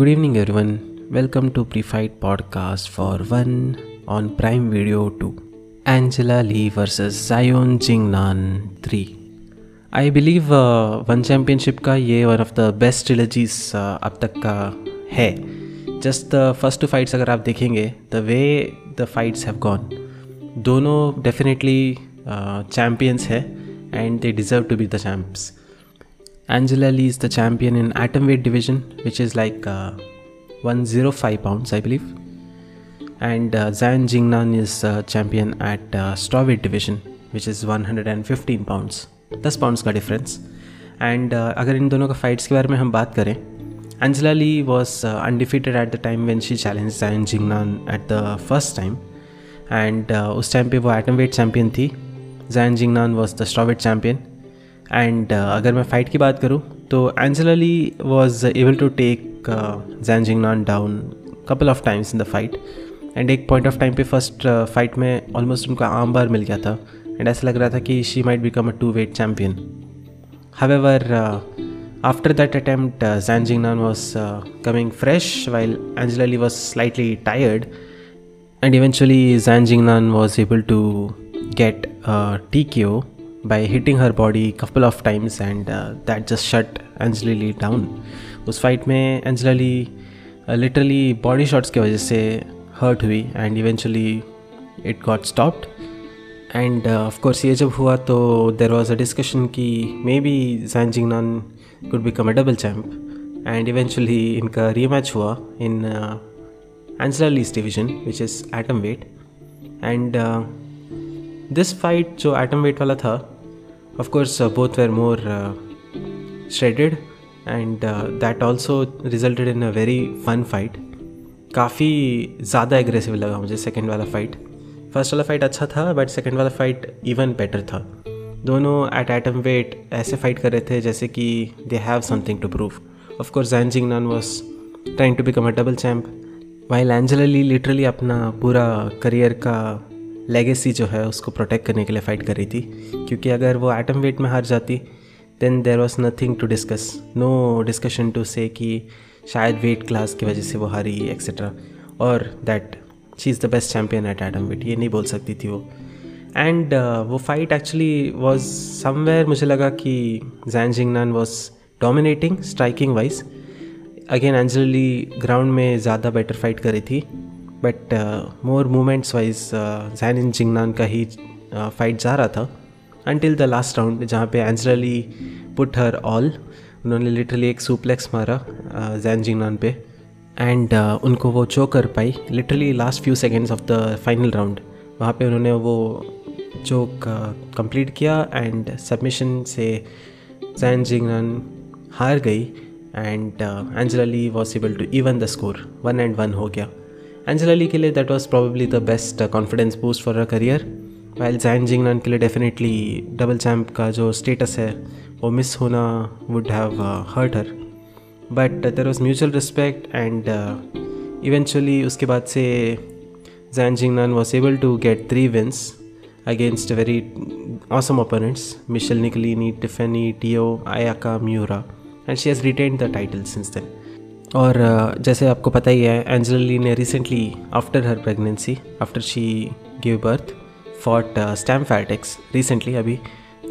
Good evening, everyone. Welcome to Pre-Fight Podcast for one on Prime Video 2. Angela Lee versus Zion Jingnan 3. I believe one championship का ये one of the best trilogies अब तक का है just the first two fights अगर आप देखेंगे the way the fights have gone दोनों डेफिनेटली चैम्पियंस है and they deserve to be the champs Angela Lee is the champion in atom weight division, which is like uh, 105 pounds, I believe. And uh, Zhang Jingnan is uh, champion at uh, strawweight division, which is 115 pounds. 10 pounds का difference. And uh, अगर इन दोनों का fights के बारे में हम बात करें Angela Lee was uh, undefeated at the time when she challenged Zhang Jingnan at the first time. And uh, उस टाइम पे वो atom weight champion थी Zhang Jingnan was the strawweight champion. And uh, अगर मैं fight की बात करूँ तो Angela Lee was able to take Xiong Jingnan down couple of times in the fight and एक पॉइंट ऑफ़ टाइम पे first fight में ऑलमोस्ट उनका आम बार मिल गया था। एंड ऐसा लग रहा था कि she might become a two weight champion however attempt, uh, Zhang Jingnan was uh, coming fresh while Angela Lee was slightly tired. And eventually, Zhang Jingnan was able to get a TKO by hitting her body couple of times and uh, that just shut down. उस fight में Angela Lee literally body shots की वजह से hurt हुई and eventually it got stopped and of course ये जब हुआ तो देर वॉज़ अ डिस्कशन कि maybe Xiong Jingnan could become a double champ and eventually इनका रीमैच हुआ in Angela Lee's division which is atomweight and this fight जो atom wait वाला था of course both were more shredded and that also resulted in a very fun fight काफ़ी ज़्यादा aggressive लगा मुझे second वाला फाइट फ़र्स्ट वाला fight अच्छा था बट सेकेंड वाला फाइट इवन बेटर था. दोनों एट एटम वेट ऐसे फाइट कर रहे थे जैसे कि they have something to prove of course Xiong Jingnan was trying to become a double champ while Angela Lee literally अपना पूरा करियर का लेगेसी जो है उसको प्रोटेक्ट करने के लिए फ़ाइट कर रही थी। क्योंकि अगर वो एटम वेट में हार जाती then there was nothing to discuss no discussion to say कि शायद वेट क्लास की वजह से वो हारी एक्सेट्रा और that she is the best champion at atomweight ये नहीं बोल सकती थी वो। एंड uh, वो फाइट एक्चुअली वॉज़ समवेयर मुझे लगा कि Xiong Jingnan was dominating striking wise again Angela Lee ground में ज़्यादा बेटर फाइट करी थी। But more moments wise Xiong in Jingnan का ही फाइट uh, जा रहा था अनटिल द लास्ट राउंड जहाँ पे Angela Lee put her all उन्होंने लिटरली एक सुप्लेक्स मारा जैन जिंगनान पे एंड uh, उनको वो चो कर पाई literally last few seconds of the final round वहाँ पे उन्होंने वो चोक कंप्लीट किया एंड सबमिशन से जैन जिंगनान हार गई and Angela Lee was able to even the score one and one हो गया एंजला ली के लिए that was probably the best confidence boost for a career while Xiong Jingnan के लिए डेफिनेटली डबल चैम्प का जो स्टेटस है वो मिस होना would have hurt her but there was mutual respect and eventually उसके बाद से Xiong Jingnan was able to get three wins against very awesome opponents Michelle Nicolini, Tiffany, Tio, Ayaka, Miura. And she has retained the title since then. और जैसे आपको पता ही है Angela Lee ने recently after her pregnancy after she give birth fought Stamp Fairtex recently अभी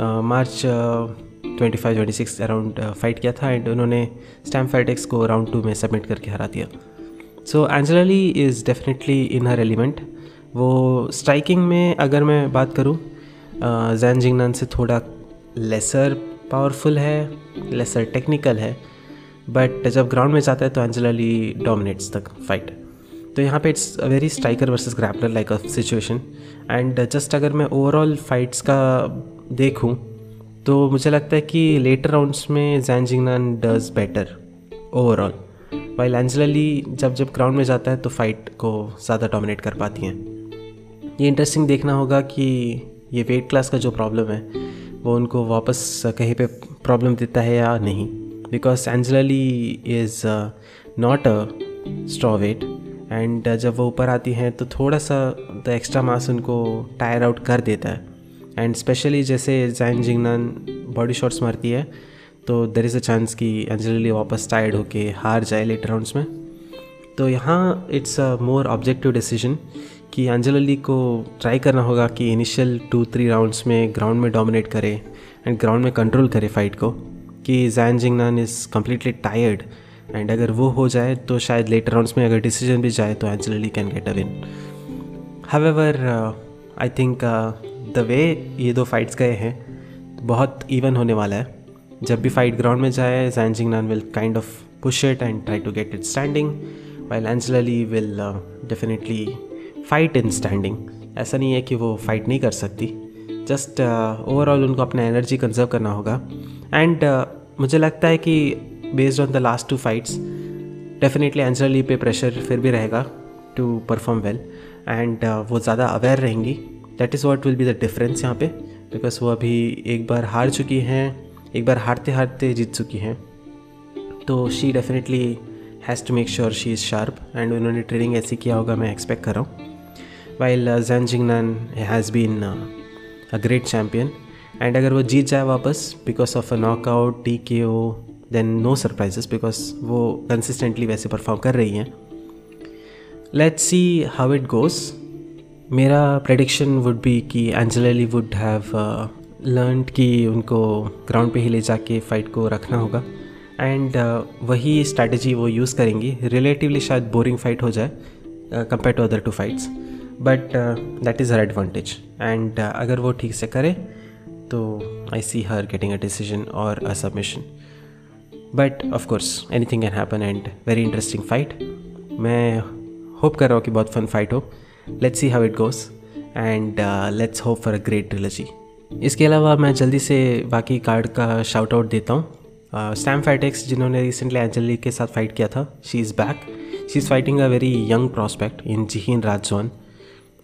March twenty five twenty six around fight किया था एंड उन्होंने स्टैम फैटेक्स को राउंड टू में सबमिट करके हरा दिया। So Angela Lee is definitely in her element वो स्ट्राइकिंग में अगर मैं बात करूँ जैन जिंगनान से थोड़ा लेसर पावरफुल है लेसर टेक्निकल है बट जब ग्राउंड में जाता है तो एंजला ली डोमिनेट्स तक फाइट तो यहाँ पे it's a very striker versus grappler like a situation and just अगर मैं ओवरऑल फाइट्स का देखूँ तो मुझे लगता है कि लेटर राउंड्स में Xiong Jingnan does better overall while Angela Lee जब जब ग्राउंड में जाता है तो फाइट को ज़्यादा डोमिनेट कर पाती हैं. ये इंटरेस्टिंग देखना होगा कि ये वेट क्लास का जो प्रॉब्लम है, वो उनको वापस कहीं पे प्रॉब्लम देता है या नहीं. Because Angela Lee is not a strawweight and जब वो ऊपर आती हैं तो थोड़ा सा द एक्स्ट्रा मास उनको टायर आउट कर देता है. एंड स्पेशली जैसे जैन जिंगनान बॉडी शॉट्स मारती है तो देर इज़ अ चांस कि एंजली वापस टायर्ड होके हार जाए लेट राउंड्स में. तो यहाँ it's a more objective decision कि एंजेलो को ट्राई करना होगा कि इनिशियल टू थ्री राउंड्स में ग्राउंड में डोमिनेट करे एंड ग्राउंड में कंट्रोल करे फाइट को. कि Xiong Jingnan is completely tired and अगर वो हो जाए तो शायद लेटर राउंड्स में अगर डिसीज़न भी जाए तो Angelo can get a win however I think the way ये दो फाइट्स गए हैं बहुत इवन होने वाला है। जब भी फाइट ग्राउंड में जाए Xiong Jingnan will kind of push it and try to get it standing while Angela will definitely fight in standing ऐसा नहीं है कि वो फाइट नहीं कर सकती। जस्ट ओवरऑल uh, उनको अपना एनर्जी कंजर्व करना होगा। एंड uh, मुझे लगता है कि based on the last two fights definitely Angela Lee पे प्रेशर फिर भी रहेगा टू परफॉर्म वेल एंड वो ज़्यादा अवेयर रहेंगी. That is what will be the difference यहाँ पे बिकॉज़ वो अभी एक बार हार चुकी हैं, एक बार हारते हारते जीत चुकी हैं. तो she definitely has to make sure she is sharp and उन्होंने ट्रेनिंग ऐसी किया होगा, मैं एक्सपेक्ट कर रहा हूँ. While Xiong Jingnan has been a great champion and अगर वो जीत जाए वापस because of a knockout T K O then no surprises because वो कंसिस्टेंटली वैसे परफॉर्म कर रही हैं। Let's see how it goes मेरा प्रडिक्शन वुड बी कि एंजली वुड हैव लर्न कि उनको ग्राउंड पे ही ले जाके फ़ाइट को रखना होगा। एंड uh, वही स्ट्रैटेजी वो यूज़ करेंगी। रिलेटिवली शायद बोरिंग फाइट हो जाए compare to other two fights but that is her advantage and अगर वो ठीक से करे तो I see her getting a decision और a submission but of course anything can happen and very interesting fight मैं होप कर रहा हूँ कि बहुत फन फाइट हो. Let's see how it goes and let's hope for a great trilogy इसके अलावा मैं जल्दी से बाकी कार्ड का शाउट आउट देता हूँ. स्टैम फाइटेक्स जिन्होंने रिसेंटली एंजली के साथ फाइट किया था she is back she is fighting a very young prospect in Jihin Radzuan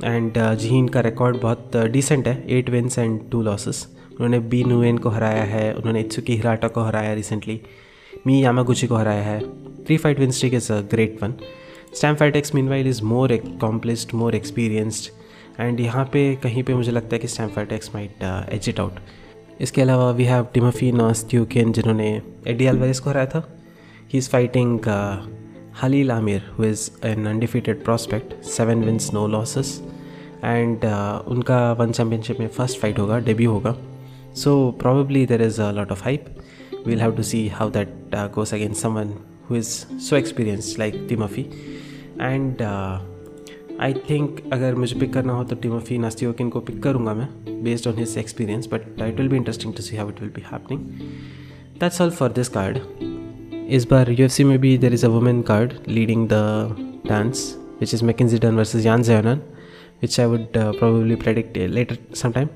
and Jihin का रिकॉर्ड बहुत डिसेंट uh, है eight wins and two losses उन्होंने बी नुएन को हराया है, उन्होंने इत्सुकी हिराटा को हराया रिसेंटली मी यामागुची को हराया है। Three fight win streak is a great one Stamp Fairtex meanwhile is more accomplished more experienced and यहाँ पे कहीं पे मुझे लगता है कि Stamp Fairtex might edge it out इसके अलावा वी हैव टिमोफी नास्ट्यूकिन जिन्होंने एडी एल्वेरिस को हराया था। He is fighting Halil Amir who is an undefeated prospect seven wins no losses and उनका वन चैम्पियनशिप में फ़र्स्ट फाइट होगा डेब्यू होगा। So probably there is a lot of hype we'll have to see how that goes against someone who is so experience like Timofey and I think अगर मुझे pick करना हो तो Timofey नास्तियोकिन को pick करूँगा मैं based on his experience but it will be interesting to see how it will be happening that's all for this card इस बार यू एफ़ सी में भी there is a women card leading the dance which is Mackenzie Dern versus Yan Xiaonan which I would probably predict later some time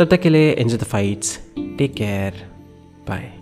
तब तक के लिए enjoy the fights take care bye